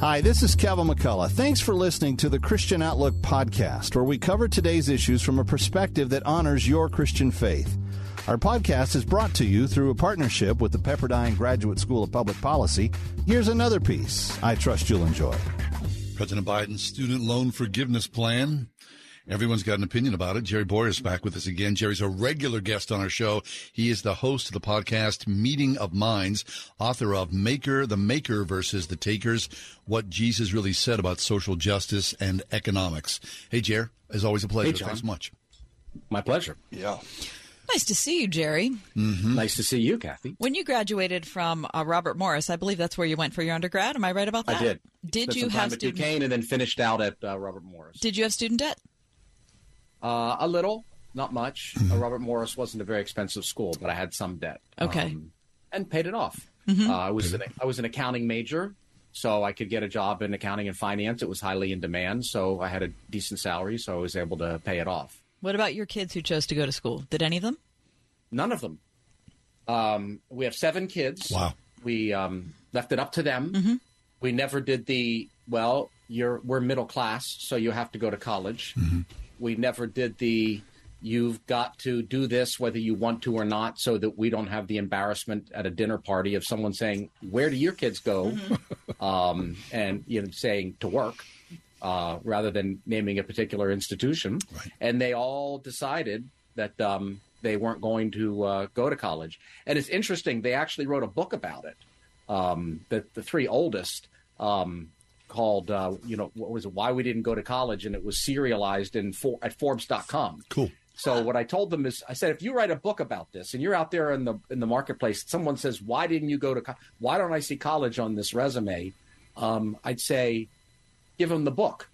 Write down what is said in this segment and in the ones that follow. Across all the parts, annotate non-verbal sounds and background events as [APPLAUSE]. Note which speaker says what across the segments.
Speaker 1: Hi, this is Kevin McCullough. Thanks for listening to the Christian Outlook podcast, where we cover today's issues from a perspective that honors your Christian faith. Our podcast is brought to you through a partnership with the Pepperdine Graduate School of Public Policy. Here's another piece I trust you'll enjoy.
Speaker 2: President Biden's student loan forgiveness plan Everyone's got an opinion about it. Jerry Bowyer is back with us again. Jerry's a regular guest on our show. He is the host of the podcast Meeting of Minds, author of Maker, the Maker versus the Takers, what Jesus really said about social justice and economics. Hey, Jerry, as always a pleasure.
Speaker 3: Hey,
Speaker 2: Thanks much.
Speaker 3: My pleasure.
Speaker 2: Yeah.
Speaker 4: Nice to see you, Jerry.
Speaker 3: Mm-hmm. Nice to see you, Kathy.
Speaker 4: When you graduated from uh, Robert Morris, I believe that's where you went for your undergrad. Am I right about that?
Speaker 3: I did.
Speaker 4: Did
Speaker 3: Spent
Speaker 4: you
Speaker 3: some time
Speaker 4: have
Speaker 3: at
Speaker 4: student?
Speaker 3: Duquesne and then finished out at uh, Robert Morris?
Speaker 4: Did you have student debt?
Speaker 3: Uh, a little, not much. Uh, Robert Morris wasn't a very expensive school, but I had some debt.
Speaker 4: Okay.
Speaker 3: Um, and paid it off.
Speaker 4: Mhm.
Speaker 3: Uh, I was an, I was an accounting major, so I could get a job in accounting and finance. It was highly in demand, so I had a decent salary, so I was able to pay it off.
Speaker 4: What about your kids who chose to go to school? Did any of them?
Speaker 3: None of them. Um, we have seven kids.
Speaker 2: Wow.
Speaker 3: We um, left it up to them. We never did the well. You're we're middle class, so you have to go to college. We never did the you've got to do this whether you want to or not, so that we don't have the embarrassment at a dinner party of someone saying, "Where do your kids go?" um, and you know saying to work. Uh, rather than naming a particular institution, and they all decided that um, they weren't going to uh, go to college. And it's interesting; they actually wrote a book about it. Um, the the three oldest um, called uh, you know what was it? Why we didn't go to college, and it was serialized in for, at Forbes.com.
Speaker 2: Cool.
Speaker 3: So what I told them is, I said, if you write a book about this, and you're out there in the in the marketplace, someone says, "Why didn't you go to? Co- Why don't I see college on this resume?" Um, I'd say, give them the book.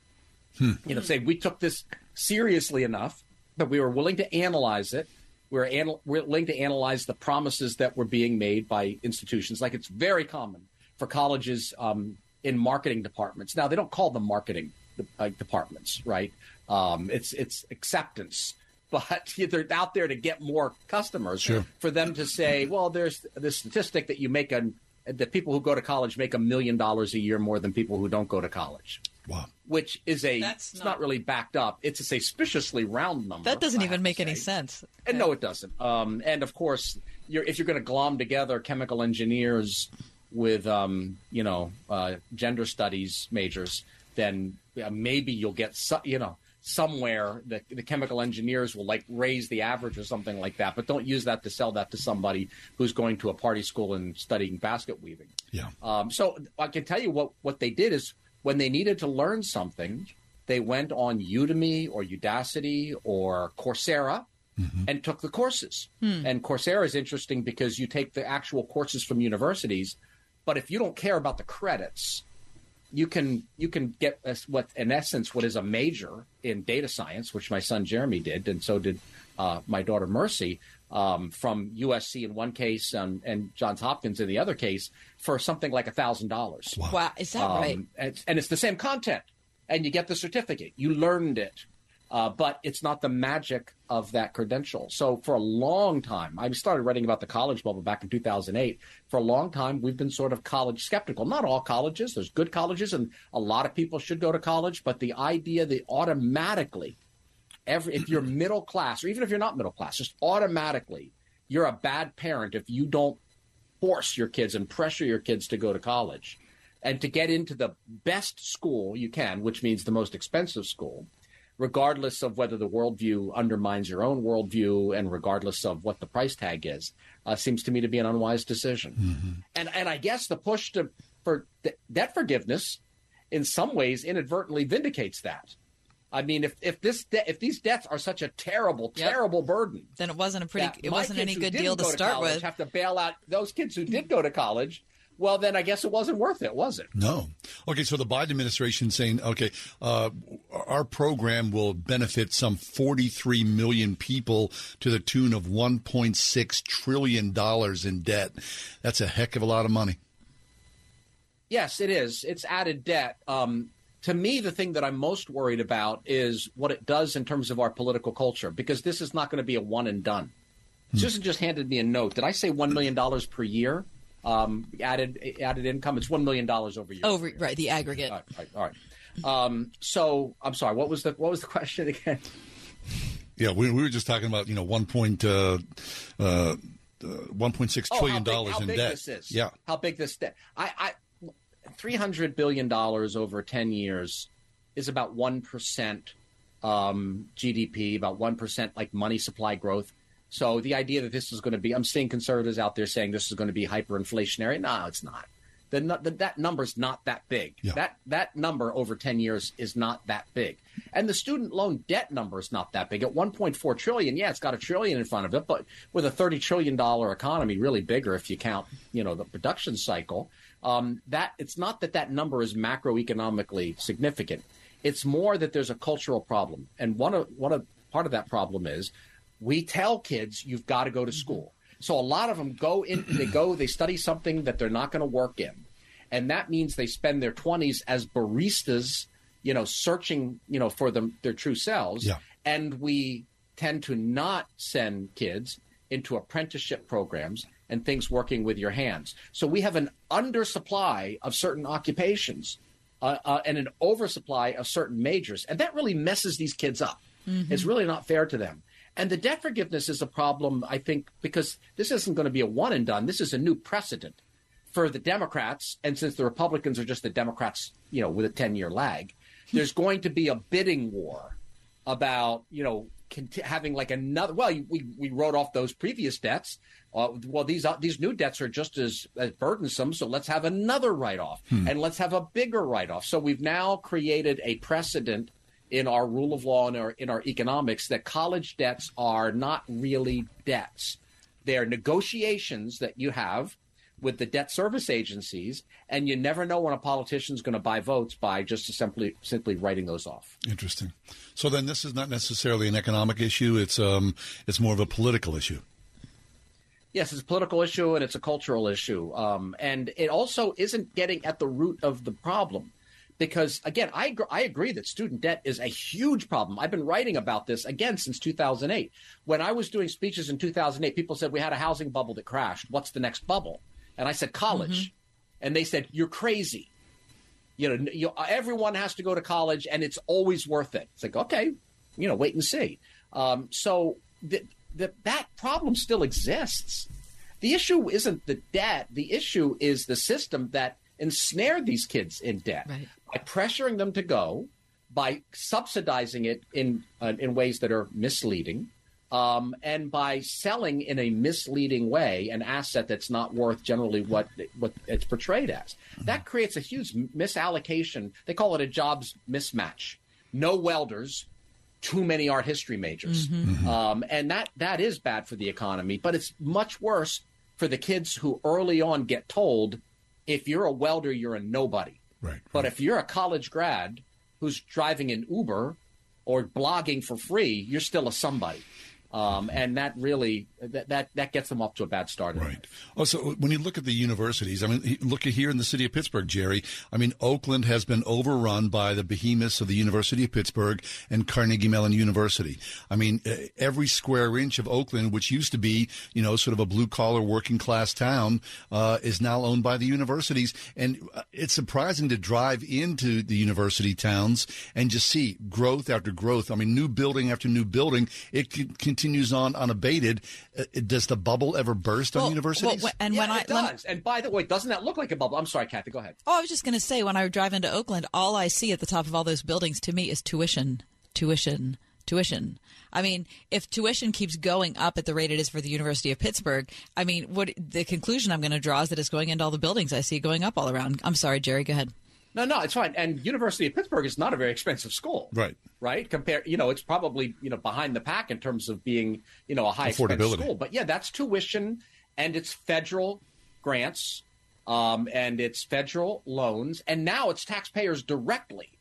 Speaker 3: You know, say we took this seriously enough that we were willing to analyze it. We were anal- willing to analyze the promises that were being made by institutions. Like it's very common for colleges um, in marketing departments. Now they don't call them marketing uh, departments, right? Um, it's it's acceptance, [LAUGHS] but they're out there to get more customers.
Speaker 2: Sure.
Speaker 3: For them to say, well, there's this statistic that you make a that people who go to college make a million dollars a year more than people who don't go to college.
Speaker 2: Wow.
Speaker 3: Which is a
Speaker 4: That's
Speaker 3: it's not, really backed up. It's a suspiciously round number.
Speaker 4: That doesn't
Speaker 3: I
Speaker 4: even make any sense.
Speaker 3: And no, it doesn't. Um, and of course, you're, if you're going to glom together chemical engineers with, um, you know, uh, gender studies majors, then maybe you'll get, so, you know, somewhere the, the chemical engineers will like raise the average or something like that. But don't use that to sell that to somebody who's going to a party school and studying basket weaving.
Speaker 2: Yeah.
Speaker 3: Um, so I can tell you what, what they did is when they needed to learn something, they went on Udemy or Udacity or Coursera and took the courses. And Coursera is interesting because you take the actual courses from universities, but if you don't care about the credits, you can you can get what in essence what is a major in data science, which my son Jeremy did, and so did uh, my daughter Mercy um, from USC in one case and, and Johns Hopkins in the other case for something like a thousand dollars.
Speaker 4: Wow, is that right?
Speaker 3: And, and it's the same content, and you get the certificate. You learned it, uh, but it's not the magic of that credential. So for a long time, I started writing about the college bubble back in 2008. For a long time, we've been sort of college skeptical. Not all colleges. There's good colleges, and a lot of people should go to college. But the idea that automatically, every if you're [CLEARS THROAT] middle class, or even if you're not middle class, just automatically, you're a bad parent if you don't force your kids and pressure your kids to go to college and to get into the best school you can, which means the most expensive school, regardless of whether the worldview undermines your own worldview and regardless of what the price tag is, uh, seems to me to be an unwise decision. And and I guess the push to for de- debt forgiveness, in some ways, inadvertently vindicates that. I mean, if if this de- if these debts are such a terrible,
Speaker 4: Yep.
Speaker 3: terrible burden,
Speaker 4: Then it wasn't a pretty. It wasn't any good deal to
Speaker 3: go
Speaker 4: start
Speaker 3: college
Speaker 4: with.
Speaker 3: Have to bail out those kids who did go to college. Well, then I guess it wasn't worth it, was it?
Speaker 2: No. Okay, so the Biden administration saying, okay, uh, our program will benefit some 43 million people to the tune of 1.6 trillion dollars in debt. That's a heck of a lot of money.
Speaker 3: Yes, it is. It's added debt. Um, to me, the thing that I'm most worried about is what it does in terms of our political culture, because this is not going to be a one and done. Susan just handed me a note. Did I say $1 million per year? Um, added added income. It's one million dollars over year.
Speaker 4: Over right, the aggregate.
Speaker 3: All right, all right. All right. Um, so I'm sorry. What was the what was the question [LAUGHS] again?
Speaker 2: Yeah, we, we were just talking about you know one point uh, uh, one point six
Speaker 3: Oh,
Speaker 2: trillion
Speaker 3: how big-
Speaker 2: dollars
Speaker 3: how
Speaker 2: in
Speaker 3: big
Speaker 2: debt.
Speaker 3: This is.
Speaker 2: Yeah,
Speaker 3: how big this debt? I, I three hundred billion dollars over ten years is about one percent um, GDP, about one percent like money supply growth. So the idea that this is going to be, I'm seeing conservatives out there saying this is going to be hyperinflationary. No, it's not. The, the, that number's not that big.
Speaker 2: Yeah.
Speaker 3: That that number over 10 years is not that big. And the student loan debt number is not that big. At 1.4 trillion, yeah, it's got a trillion in front of it, but with a 30 trillion dollar economy, really bigger if you count, you know, the production cycle, um, that it's not that that number is macroeconomically significant. It's more that there's a cultural problem. And one of one of part of that problem is we tell kids you've got to go to school. So a lot of them go in, they go, they study something that they're not going to work in, and that means they spend their twenties as baristas, you know, searching, you know, for them their true selves.
Speaker 2: Yeah.
Speaker 3: And we tend to not send kids into apprenticeship programs and things working with your hands. So we have an undersupply of certain occupations uh, uh, and an oversupply of certain majors, and that really messes these kids up. It's really not fair to them. And the debt forgiveness is a problem, I think, because this isn't going to be a one and done. This is a new precedent for the Democrats. And since the Republicans are just the Democrats, you know, with a 10 year lag, there's going to be a bidding war about, you know, having like another. Well, we, we wrote off those previous debts. Uh, well, these uh, these new debts are just as, as burdensome. So let's have another write off and let's have a bigger write off. So we've now created a precedent in our rule of law and our, in our economics that college debts are not really debts. They're negotiations that you have with the debt service agencies, and you never know when a politician's going to buy votes by just simply simply writing those off.
Speaker 2: interesting. So then, this is not necessarily an economic issue. It's um, it's more of a political issue.
Speaker 3: Yes, it's a political issue and it's a cultural issue, um, and it also isn't getting at the root of the problem. Because again, I I agree that student debt is a huge problem. I've been writing about this again since 2008. When I was doing speeches in 2008, people said we had a housing bubble that crashed. What's the next bubble? And I said college, and they said you're crazy. You know, you, everyone has to go to college, and it's always worth it. It's like okay, you know, wait and see. Um, so th- th- that problem still exists. The issue isn't the debt. The issue is the system that ensnared these kids in debt
Speaker 4: Right.
Speaker 3: by pressuring them to go, by subsidizing it in uh, in ways that are misleading, um, and by selling in a misleading way an asset that's not worth generally what what it's portrayed as. That creates a huge misallocation. They call it a jobs mismatch. No welders, too many art history majors, um, and that that is bad for the economy. But it's much worse for the kids who early on get told, if you're a welder, you're a nobody.
Speaker 2: Right.
Speaker 3: But if you're a college grad who's driving an Uber or blogging for free, you're still a somebody. Um, and that really that, that that gets them off to a bad start.
Speaker 2: Right. Also, when you look at the universities, I mean, look here in the city of Pittsburgh, Jerry. I mean, Oakland has been overrun by the behemoths of the University of Pittsburgh and Carnegie Mellon University. I mean, every square inch of Oakland, which used to be, you know, sort of a blue collar working class town, uh, is now owned by the universities. And uh, it's surprising to drive into the university towns and just see growth after growth. I mean, new building after new building. It c- continues on unabated. Uh, does the bubble ever burst on
Speaker 4: Well,
Speaker 2: universities?
Speaker 4: well, and
Speaker 3: yeah,
Speaker 4: when I
Speaker 3: it
Speaker 4: when-
Speaker 3: does. and by the way, doesn't that look like a bubble? I'm sorry, Kathy. Go ahead.
Speaker 4: Oh, I was just going to say, when I drive into Oakland, all I see at the top of all those buildings to me is tuition, tuition, tuition. I mean, if tuition keeps going up at the rate it is for the University of Pittsburgh, I mean, what the conclusion I'm going to draw is that it's going into all the buildings I see going up all around. I'm sorry, Jerry, go ahead.
Speaker 3: No, no, it's fine. And University of Pittsburgh is not a very expensive school.
Speaker 2: Right.
Speaker 3: Right. Compare, you know, it's probably, you know, behind the pack in terms of being, you know, a high expense school. But yeah, that's tuition and it's federal grants um, and it's federal loans. And now it's taxpayers directly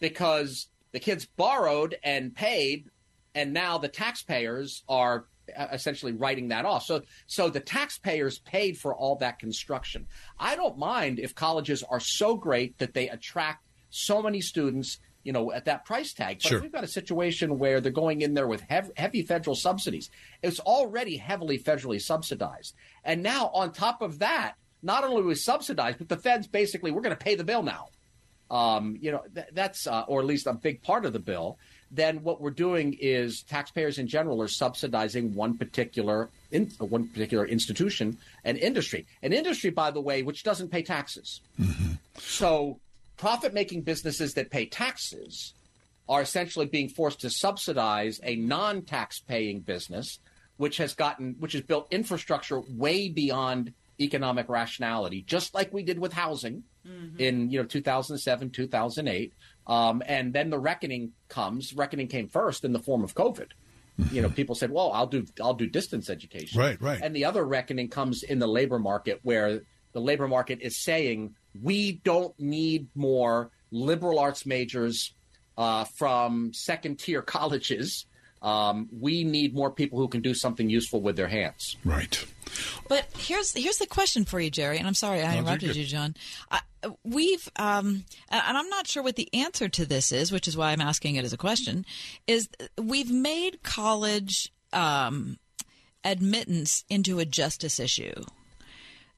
Speaker 3: because the kids borrowed and paid and now the taxpayers are essentially writing that off. So so the taxpayers paid for all that construction. I don't mind if colleges are so great that they attract so many students, you know, at that price tag. But
Speaker 2: Sure.
Speaker 3: if we've got a situation where they're going in there with hev- heavy federal subsidies, it's already heavily federally subsidized. And now on top of that, not only we subsidized, but the feds basically we're going to pay the bill now. Um, you know, th- that's uh, or at least a big part of the bill. Then what we're doing is taxpayers in general are subsidizing one particular in, one particular institution and industry. An industry, by the way, which doesn't pay taxes. Mm-hmm. So profit making businesses that pay taxes are essentially being forced to subsidize a non tax paying business which has gotten which has built infrastructure way beyond economic rationality just like we did with housing mm-hmm. in you know 2007 2008 um, and then the reckoning comes reckoning came first in the form of covid you know [LAUGHS] people said well i'll do i'll do distance education
Speaker 2: right right
Speaker 3: and the other reckoning comes in the labor market where the labor market is saying we don't need more liberal arts majors uh, from second tier [LAUGHS] colleges. Um, we need more people who can do something useful with their hands.
Speaker 2: Right.
Speaker 4: But here's here's the question for you, Jerry. And I'm sorry I interrupted you, John. I, we've um, and I'm not sure what the answer to this is, which is why I'm asking it as a question. Is we've made college um, admittance into a justice issue,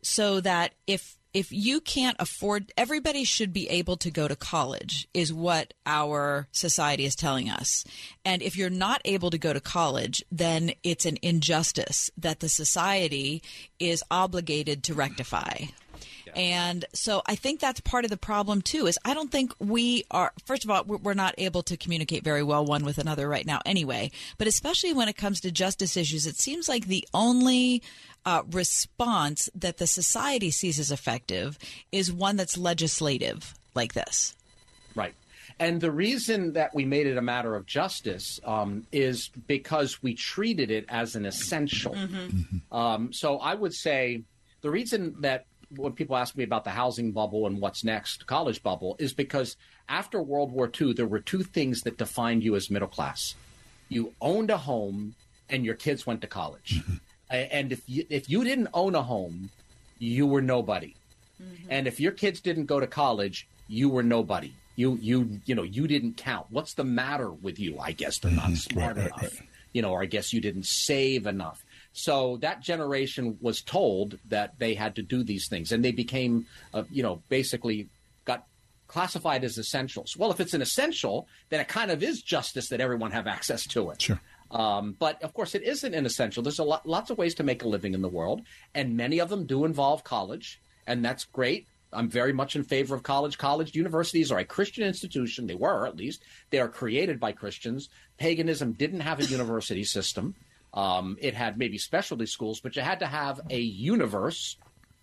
Speaker 4: so that if if you can't afford everybody should be able to go to college is what our society is telling us and if you're not able to go to college then it's an injustice that the society is obligated to rectify and so I think that's part of the problem too. Is I don't think we are. First of all, we're not able to communicate very well one with another right now, anyway. But especially when it comes to justice issues, it seems like the only uh, response that the society sees as effective is one that's legislative, like this.
Speaker 3: Right. And the reason that we made it a matter of justice um, is because we treated it as an essential. Mm-hmm. Um, so I would say the reason that when people ask me about the housing bubble and what's next, college bubble, is because after World War II, there were two things that defined you as middle class. You owned a home and your kids went to college. And if you, if you didn't own a home, you were nobody. Mm-hmm. And if your kids didn't go to college, you were nobody. You you you know you didn't count. What's the matter with you? I guess they're not mm-hmm. smart right, enough. Right, right. You know, or I guess you didn't save enough. So that generation was told that they had to do these things, and they became, uh, you know, basically got classified as essentials. Well, if it's an essential, then it kind of is justice that everyone have access to it.
Speaker 2: Sure.
Speaker 3: Um, but of course, it isn't an essential. There's a lot, lots of ways to make a living in the world, and many of them do involve college, and that's great. I'm very much in favor of college. College universities are a Christian institution. They were, at least. They are created by Christians. Paganism didn't have a university system. Um, it had maybe specialty schools, but you had to have a universe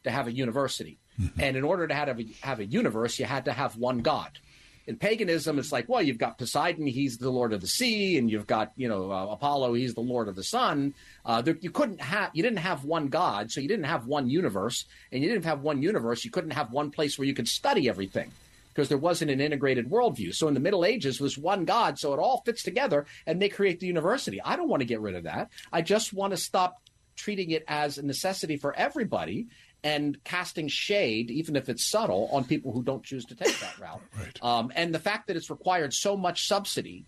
Speaker 3: to have a university. Mm-hmm. And in order to have a, have a universe, you had to have one God. In paganism, it's like, well, you've got Poseidon, he's the lord of the sea, and you've got, you know, uh, Apollo, he's the lord of the sun. Uh, there, you couldn't have, you didn't have one God, so you didn't have one universe, and you didn't have one universe. You couldn't have one place where you could study everything because there wasn't an integrated worldview. So in the Middle Ages was one God, so it all fits together and they create the university. I don't want to get rid of that. I just want to stop treating it as a necessity for everybody and casting shade, even if it's subtle, on people who don't choose to take that route. [LAUGHS]
Speaker 2: right.
Speaker 3: um, and the fact that it's required so much subsidy,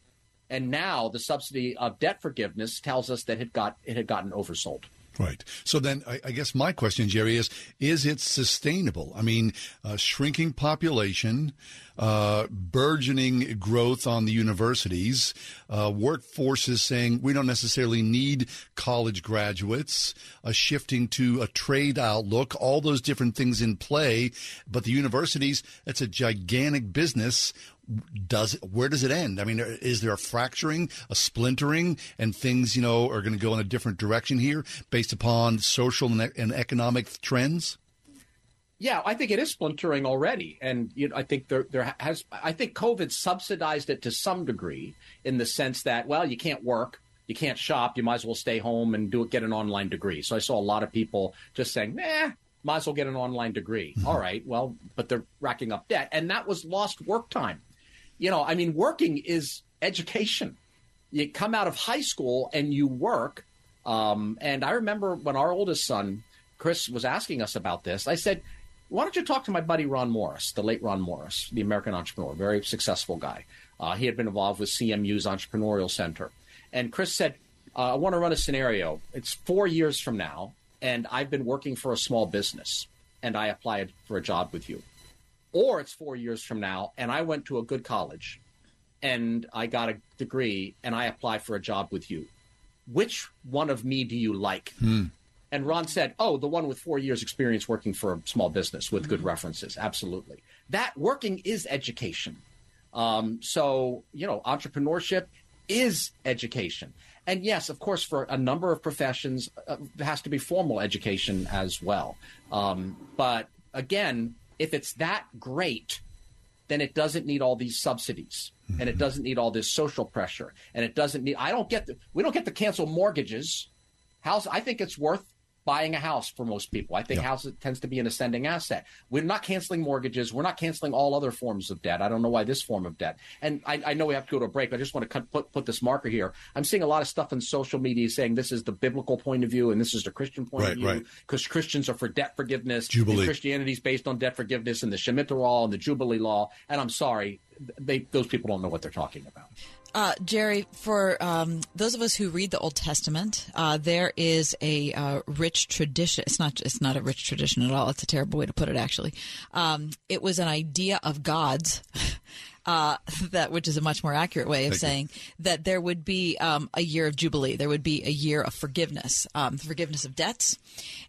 Speaker 3: and now the subsidy of debt forgiveness tells us that it got it had gotten oversold.
Speaker 2: Right. So then I, I, guess my question, Jerry, is is it sustainable? I mean, uh, shrinking population, uh, burgeoning growth on the universities, uh, workforces saying we don't necessarily need college graduates, a shifting to a trade outlook, all those different things in play. But the universities, it's a gigantic business does where does it end? I mean, is there a fracturing, a splintering, and things you know are going to go in a different direction here based upon social and, and economic trends?
Speaker 3: Yeah, I think it is splintering already, and you know, I think there there has. I think COVID subsidized it to some degree in the sense that well, you can't work, you can't shop, you might as well stay home and do it, get an online degree. So I saw a lot of people just saying, "Nah, might as well get an online degree." Mm-hmm. All right, well, but they're racking up debt, and that was lost work time you know, I mean, working is education. You come out of high school and you work. Um, and I remember when our oldest son, Chris, was asking us about this, I said, why don't you talk to my buddy Ron Morris, the late Ron Morris, the American entrepreneur, very successful guy. Uh, he had been involved with CMU's Entrepreneurial Center. And Chris said, uh, I want to run a scenario. It's four years from now, and I've been working for a small business and I applied for a job with you. Or it's four years from now and I went to a good college and I got a degree and I apply for a job with you. Which one of me do you like?
Speaker 2: Hmm.
Speaker 3: And Ron said, Oh, the one with four years experience working for a small business with good references. Absolutely. That working is education. Um, so, you know, entrepreneurship is education. And yes, of course, for a number of professions, uh, has to be formal education as well. Um, but again, if it's that great, then it doesn't need all these subsidies mm-hmm. and it doesn't need all this social pressure and it doesn't need, I don't get the, we don't get to cancel mortgages. House, I think it's worth buying a house for most people. I think yeah. house tends to be an ascending asset. We're not canceling mortgages. We're not canceling all other forms of debt. I don't know why this form of debt. And I, I know we have to go to a break. But I just want to put, put this marker here. I'm seeing a lot of stuff in social media saying this is the biblical point of view and this is the Christian point
Speaker 2: right,
Speaker 3: of view because
Speaker 2: right.
Speaker 3: Christians are for debt forgiveness.
Speaker 2: Jubilee.
Speaker 3: Christianity is based on debt forgiveness and the Shemitah law and the Jubilee law. And I'm sorry, they, those people don't know what they're talking about.
Speaker 4: Uh, Jerry, for um, those of us who read the Old Testament, uh, there is a uh, rich tradition. It's not. It's not a rich tradition at all. It's a terrible way to put it. Actually, um, it was an idea of God's. [LAUGHS] Uh, [LAUGHS] that which is a much more accurate way of Thank saying you. that there would be um, a year of jubilee. There would be a year of forgiveness, um, forgiveness of debts,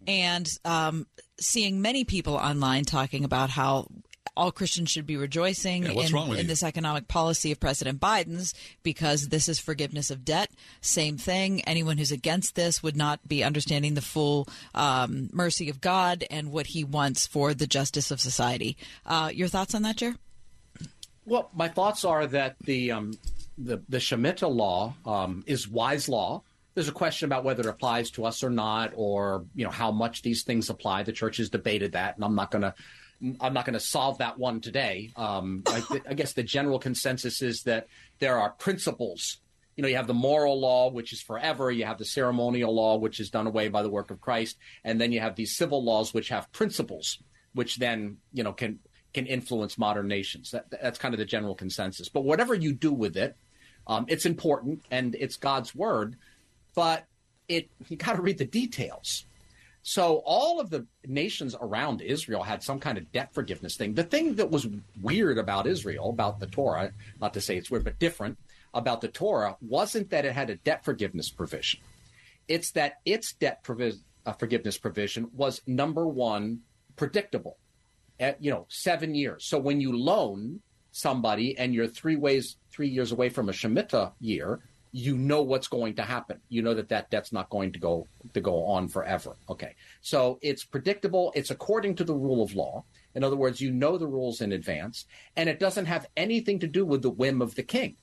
Speaker 4: and um, seeing many people online talking about how all Christians should be rejoicing
Speaker 2: yeah,
Speaker 4: in, in this economic policy of President Biden's because this is forgiveness of debt. Same thing. Anyone who's against this would not be understanding the full um, mercy of God and what He wants for the justice of society. Uh, your thoughts on that, Jer?
Speaker 3: Well, my thoughts are that the um, the, the Shemitah law um, is wise law. There's a question about whether it applies to us or not, or you know how much these things apply. The church has debated that, and I'm not going to I'm not going to solve that one today. Um, I, I, guess the general consensus is that there are principles. You know, you have the moral law, which is forever. You have the ceremonial law, which is done away by the work of Christ, and then you have these civil laws, which have principles, which then you know can can influence modern nations. That, that's kind of the general consensus. But whatever you do with it, um, it's important and it's God's word, but it you got to read the details. So all of the nations around Israel had some kind of debt forgiveness thing. The thing that was weird about Israel, about the Torah, not to say it's weird, but different about the Torah, wasn't that it had a debt forgiveness provision. It's that its debt provi- uh, forgiveness provision was number one, predictable. At, you know, seven years. So when you loan somebody and you're three ways, three years away from a Shemitah year, you know what's going to happen. You know that that debt's not going to go to go on forever. Okay, so it's predictable. It's according to the rule of law. In other words, you know the rules in advance, and it doesn't have anything to do with the whim of the king.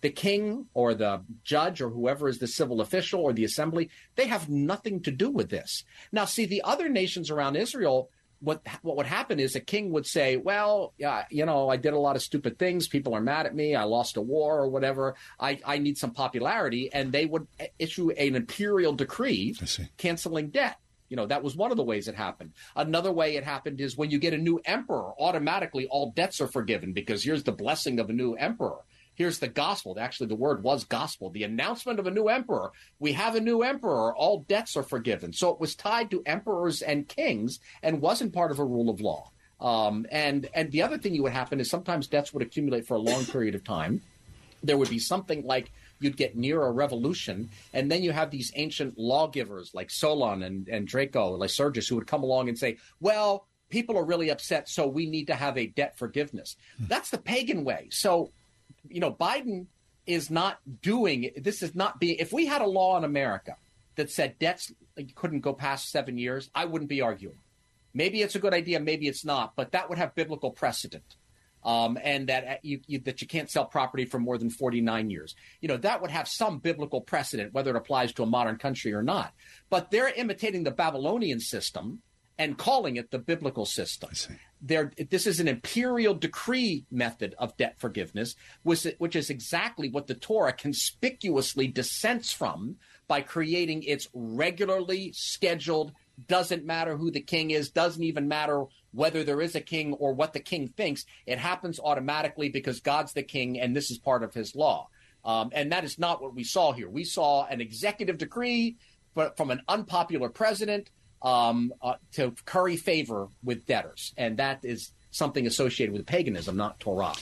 Speaker 3: The king or the judge or whoever is the civil official or the assembly, they have nothing to do with this. Now, see, the other nations around Israel what what would happen is a king would say, "Well, yeah, you know, I did a lot of stupid things. People are mad at me. I lost a war or whatever. I, I need some popularity," and they would issue an imperial decree canceling debt. You know, that was one of the ways it happened. Another way it happened is when you get a new emperor, automatically all debts are forgiven because here's the blessing of a new emperor. Here's the gospel. Actually, the word was gospel. The announcement of a new emperor. We have a new emperor. All debts are forgiven. So it was tied to emperors and kings and wasn't part of a rule of law. Um, and and the other thing you would happen is sometimes debts would accumulate for a long period of time. There would be something like you'd get near a revolution, and then you have these ancient lawgivers like Solon and, and Draco, Lycurgus, who would come along and say, well, people are really upset, so we need to have a debt forgiveness. Hmm. That's the pagan way. So you know, Biden is not doing this is not being if we had a law in America that said debts couldn't go past seven years, I wouldn't be arguing. Maybe it's a good idea, maybe it's not, but that would have biblical precedent. Um, and that uh, you, you, that you can't sell property for more than 49 years. You know, that would have some biblical precedent, whether it applies to a modern country or not. But they're imitating the Babylonian system and calling it the biblical system. There this is an imperial decree method of debt forgiveness which, which is exactly what the torah conspicuously dissents from by creating its regularly scheduled doesn't matter who the king is doesn't even matter whether there is a king or what the king thinks it happens automatically because god's the king and this is part of his law. Um, and that is not what we saw here. We saw an executive decree from an unpopular president um, uh, to curry favor with debtors, and that is something associated with paganism, not Torah.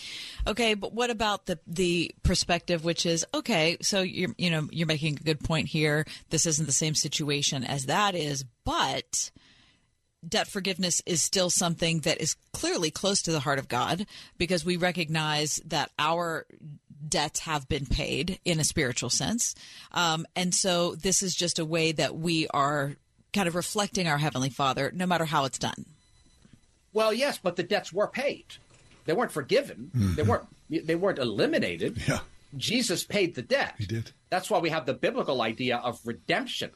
Speaker 4: Okay, but what about the the perspective, which is okay? So you're you know you're making a good point here. This isn't the same situation as that is, but debt forgiveness is still something that is clearly close to the heart of God because we recognize that our debts have been paid in a spiritual sense, um, and so this is just a way that we are kind of reflecting our heavenly Father, no matter how it's done.
Speaker 3: Well, yes, but the debts were paid. They weren't forgiven. Mm-hmm. They weren't. They weren't eliminated.
Speaker 2: Yeah.
Speaker 3: Jesus paid the debt.
Speaker 2: He did.
Speaker 3: That's why we have the biblical idea of redemption.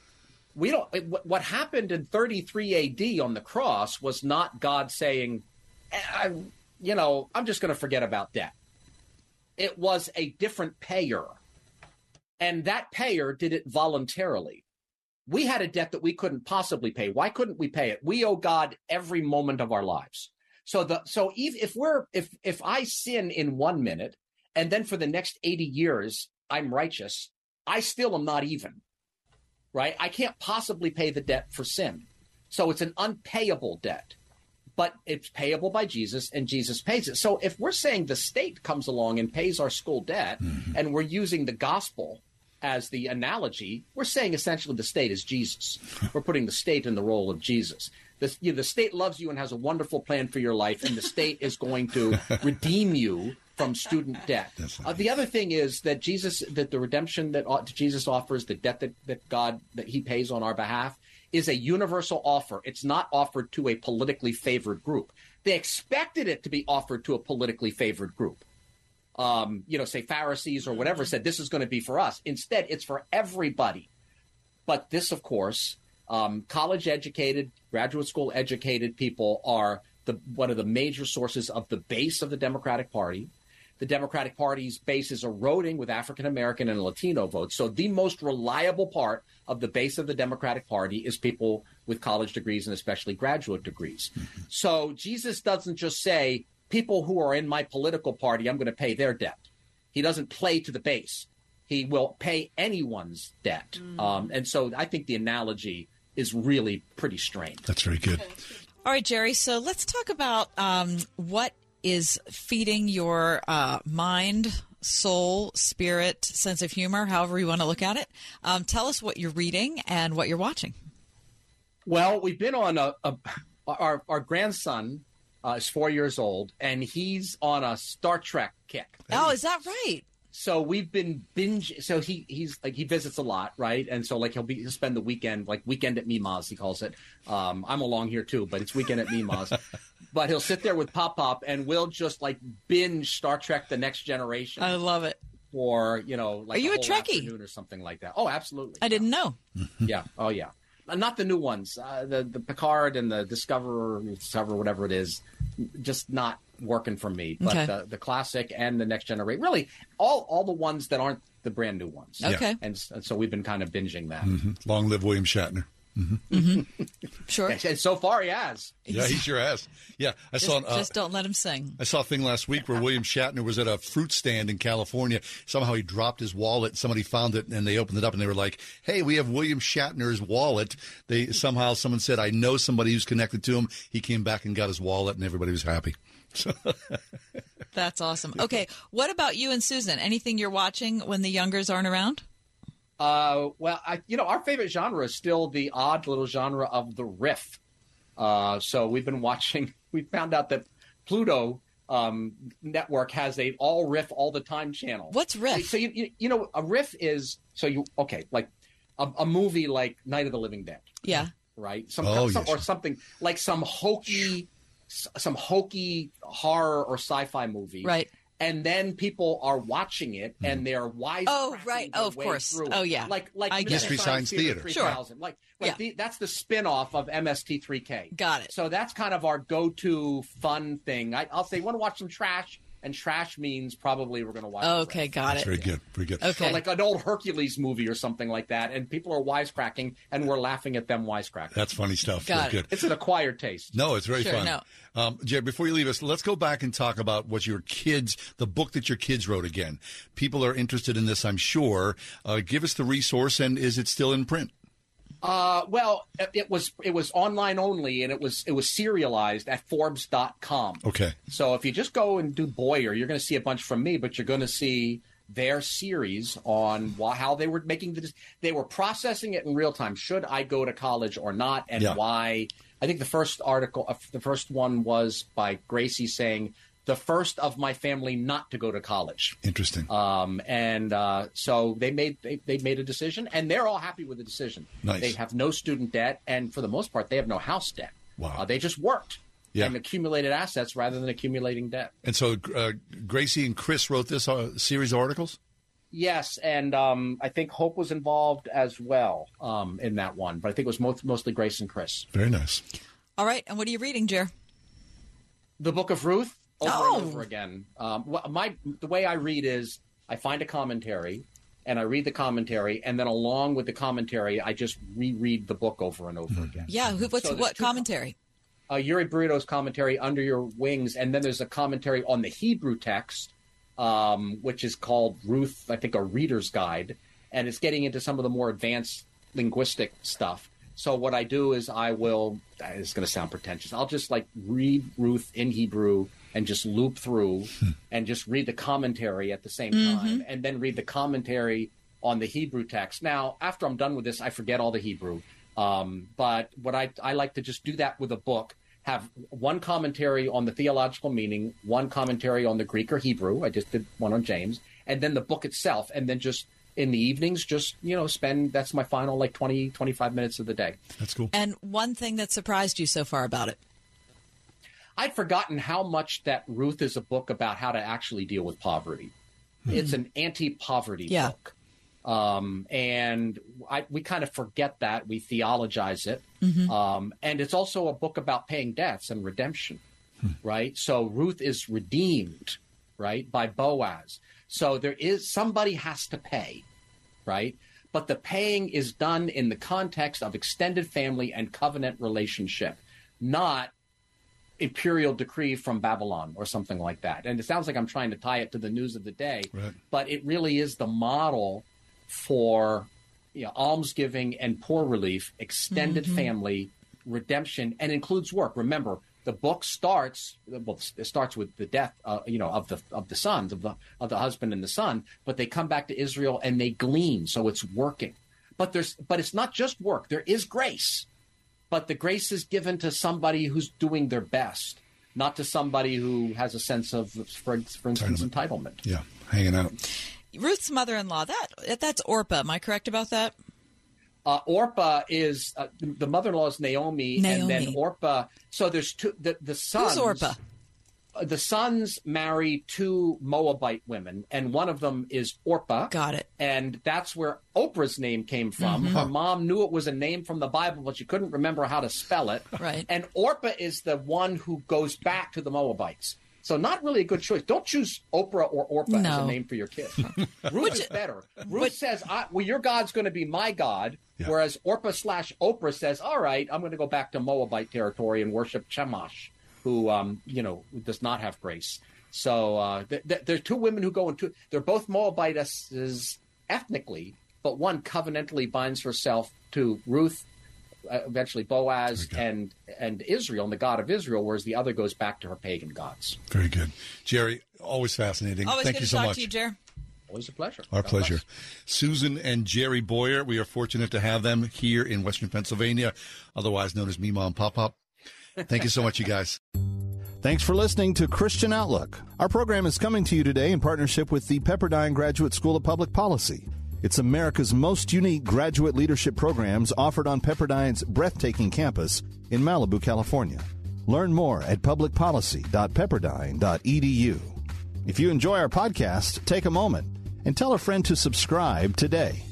Speaker 3: We don't. What happened in 33 AD on the cross was not God saying, I, you know, I'm just going to forget about debt. It was a different payer, and that payer did it voluntarily. We had a debt that we couldn't possibly pay. Why couldn't we pay it? We owe God every moment of our lives. So the so if we're if if I sin in one minute and then for the next 80 years I'm righteous, I still am not even. Right? I can't possibly pay the debt for sin. So it's an unpayable debt. But it's payable by Jesus and Jesus pays it. So if we're saying the state comes along and pays our school debt mm-hmm. and we're using the gospel as the analogy, we're saying essentially the state is Jesus. [LAUGHS] We're putting the state in the role of Jesus. The, you know, the state loves you and has a wonderful plan for your life, and the state is going to [LAUGHS] redeem you from student debt. Uh, the other thing is that Jesus, that the redemption that Jesus offers, the debt that, that God that He pays on our behalf, is a universal offer. It's not offered to a politically favored group. They expected it to be offered to a politically favored group um, you know, say Pharisees or whatever said this is going to be for us. Instead, it's for everybody. But this, of course, um, college educated, graduate school educated people are the one of the major sources of the base of the Democratic Party. The Democratic Party's base is eroding with African American and Latino votes. So the most reliable part of the base of the Democratic Party is people with college degrees and especially graduate degrees. So Jesus doesn't just say, people who are in my political party, I'm going to pay their debt. He doesn't play to the base. He will pay anyone's debt. Mm. Um, and so I think the analogy is really pretty strained.
Speaker 2: That's very good.
Speaker 4: All right, Jerry. So let's talk about um, what is feeding your uh, mind, soul, spirit, sense of humor, however you want to look at it. Um, tell us what you're reading and what you're watching.
Speaker 3: Well, we've been on a, a our, our grandson uh, is four years old, and he's on a Star Trek kick.
Speaker 4: Oh, is that right?
Speaker 3: So we've been binge. So he he's like he visits a lot, right? And so like he'll be he'll spend the weekend like weekend at Mima's he calls it. Um, I'm along here too, but it's weekend at Mima's. [LAUGHS] but he'll sit there with Pop Pop, and we'll just like binge Star Trek: The Next Generation.
Speaker 4: I love it.
Speaker 3: For you know, like
Speaker 4: are you a, a Trekkie
Speaker 3: or something like that? Oh, absolutely.
Speaker 4: I didn't know. [LAUGHS]
Speaker 3: yeah. Oh, yeah. Not the new ones. Uh, the the Picard and the Discoverer, Discover, whatever it is, just not working for me. But okay. the, the classic and the next generation, really, all all the ones that aren't the brand new ones.
Speaker 4: Okay,
Speaker 3: and, and so we've been kind of binging that.
Speaker 2: Mm-hmm. Long live William Shatner.
Speaker 4: Mm-hmm. Mm-hmm. Sure.
Speaker 3: And so far, he has.
Speaker 2: Yeah, he sure has. Yeah, I
Speaker 4: just,
Speaker 2: saw.
Speaker 4: Uh, just don't let him sing.
Speaker 2: I saw a thing last week where William Shatner was at a fruit stand in California. Somehow he dropped his wallet. Somebody found it and they opened it up and they were like, "Hey, we have William Shatner's wallet." They somehow someone said, "I know somebody who's connected to him." He came back and got his wallet, and everybody was happy. [LAUGHS]
Speaker 4: That's awesome. Okay, what about you and Susan? Anything you're watching when the youngers aren't around?
Speaker 3: Uh, well, I, you know, our favorite genre is still the odd little genre of the riff. Uh, so we've been watching. [LAUGHS] We found out that Pluto um, network has a all riff all the time channel.
Speaker 4: What's riff?
Speaker 3: So you, you, you know a riff is so you okay like a, a, movie like Night of the Living Dead.
Speaker 4: Yeah.
Speaker 3: Right. Some, oh, some yes. or something like some hokey some hokey horror or sci-fi movie.
Speaker 4: Right
Speaker 3: and then people are watching it and mm-hmm. they're wise.
Speaker 4: Oh, right. Oh, of course. Oh, yeah.
Speaker 3: Like like
Speaker 2: I Mystery Science, Theater.
Speaker 3: Theater. Sure. Like like yeah. the, that's the spin-off of MST3K.
Speaker 4: Got it.
Speaker 3: So that's kind of our go-to fun thing. I, will say, you want to watch some trash? And trash means probably we're going to watch.
Speaker 4: Okay, got
Speaker 2: That's
Speaker 4: it.
Speaker 2: Very good, very good.
Speaker 4: Okay,
Speaker 3: so like an old Hercules movie or something like that, and people are wisecracking, and we're laughing at them wisecracking.
Speaker 2: That's funny stuff.
Speaker 4: Got
Speaker 2: very
Speaker 4: it.
Speaker 2: good.
Speaker 3: It's an acquired taste.
Speaker 2: No, it's very
Speaker 4: sure,
Speaker 2: fun.
Speaker 4: No.
Speaker 2: Um, Jay, before you leave us, let's go back and talk about what your kids, the book that your kids wrote again. People are interested in this, I'm sure. Uh, give us the resource, and is it still in print?
Speaker 3: Uh, well, it was it was online only, and it was it was serialized at Forbes.com.
Speaker 2: Okay.
Speaker 3: So if you just go and do Bowyer, you're going to see a bunch from me, but you're going to see their series on wh- how they were making the they were processing it in real time. Should I go to college or not, and
Speaker 2: Yeah.
Speaker 3: why? I think the first article, uh, the first one was by Gracie saying the first of my family not to go to college.
Speaker 2: Interesting.
Speaker 3: Um, and uh, so they made they, they made a decision, and they're all happy with the decision.
Speaker 2: Nice.
Speaker 3: They have no student debt, and for the most part, they have no house debt.
Speaker 2: Wow.
Speaker 3: Uh, they just worked
Speaker 2: Yeah.
Speaker 3: and accumulated assets rather than accumulating debt.
Speaker 2: and so uh, Gracie and Chris wrote this uh, series of articles.
Speaker 3: Yes, and um, I think Hope was involved as well um, in that one, but I think it was most, mostly Grace and Chris.
Speaker 2: Very nice.
Speaker 4: All right, and what are you reading, Jer?
Speaker 3: The Book of Ruth over
Speaker 4: Oh.
Speaker 3: and over again. Um, my the way I read is I find a commentary and I read the commentary, and then along with the commentary, I just reread the book over and over again.
Speaker 4: Yeah, who, what's
Speaker 3: So
Speaker 4: what commentary?
Speaker 3: uh, Yuri Burrito's commentary, Under Your Wings, and then there's a commentary on the Hebrew text, um, which is called Ruth, I think, a Reader's Guide, and it's getting into some of the more advanced linguistic stuff. So what I do is I will, it's going to sound pretentious, I'll just like read Ruth in Hebrew and just loop through and just read the commentary at the same time, and then read the commentary on the Hebrew text. Now, after I'm done with this, I forget all the Hebrew. Um, but what I, I like to just do that with a book, have one commentary on the theological meaning, one commentary on the Greek or Hebrew. I just did one on James, and then the book itself, and then just in the evenings, just, you know, spend that's my final like 20, 25 minutes of the day.
Speaker 2: That's cool.
Speaker 4: And one thing that surprised you so far about it?
Speaker 3: I'd forgotten how much that Ruth is a book about how to actually deal with poverty. It's an anti-poverty
Speaker 4: Yeah.
Speaker 3: book, um, and I, we kind of forget that we theologize it. Um, and it's also a book about paying debts and redemption, right? So Ruth is redeemed, right, by Boaz. So there is somebody has to pay, right? But the paying is done in the context of extended family and covenant relationship, not imperial decree from Babylon or something like that. And it sounds like I'm trying to tie it to the news of the day,
Speaker 2: Right.
Speaker 3: but it really is the model for you know, almsgiving and poor relief, extended family redemption, and includes work. Remember, the book starts well, it starts with the death, uh, you know, of the of the sons of the of the husband and the son, but they come back to Israel and they glean, so it's working. But there's but it's not just work. There is grace but the grace is given to somebody who's doing their best, not to somebody who has a sense of, for, for instance, entitlement.
Speaker 2: Yeah, hanging out.
Speaker 4: Ruth's mother-in-law. That that's Orpah. Am I correct about that?
Speaker 3: Uh, Orpah is uh, the mother-in-law is Naomi, and then
Speaker 4: Naomi.
Speaker 3: Orpah. So there's two. The, the sons.
Speaker 4: Who's Orpah?
Speaker 3: The sons marry two Moabite women, and one of them is Orpah.
Speaker 4: Got it.
Speaker 3: and that's where Oprah's name came from.
Speaker 4: Mm-hmm.
Speaker 3: Her mom knew it was a name from the Bible, but she couldn't remember how to spell it.
Speaker 4: Right.
Speaker 3: And Orpah is the one who goes back to the Moabites. So not really a good choice. Don't choose Oprah or Orpah as a name for your kid. [LAUGHS] Ruth is better. Ruth says, I, "Well, your God's going to be my God,"
Speaker 2: Yeah.
Speaker 3: whereas Orpah slash Oprah says, "All right, I'm going to go back to Moabite territory and worship Chemosh, who, um, you know, does not have grace." So uh, th- th- there's two women who go into. They're both Moabites ethnically, but one covenantally binds herself to Ruth, uh, eventually Boaz,
Speaker 2: Okay.
Speaker 3: and and Israel, and the God of Israel, whereas the other goes back to her pagan gods.
Speaker 2: Very good, Jerry. Always fascinating.
Speaker 4: Always
Speaker 2: Thank
Speaker 4: good
Speaker 2: you
Speaker 4: to
Speaker 2: so
Speaker 4: talk
Speaker 2: much.
Speaker 4: to you, Jer.
Speaker 3: Always a pleasure.
Speaker 2: Our
Speaker 3: God
Speaker 2: pleasure.
Speaker 3: bless.
Speaker 2: Susan and Jerry Bowyer, we are fortunate to have them here in Western Pennsylvania, otherwise known as Mima and Pop Pop. Thank you so much, you guys.
Speaker 1: Thanks for listening to Christian Outlook. Our program is coming to you today in partnership with the Pepperdine Graduate School of Public Policy. It's America's most unique graduate leadership programs offered on Pepperdine's breathtaking campus in Malibu, California. Learn more at publicpolicy.pepperdine.edu. If you enjoy our podcast, take a moment and tell a friend to subscribe today.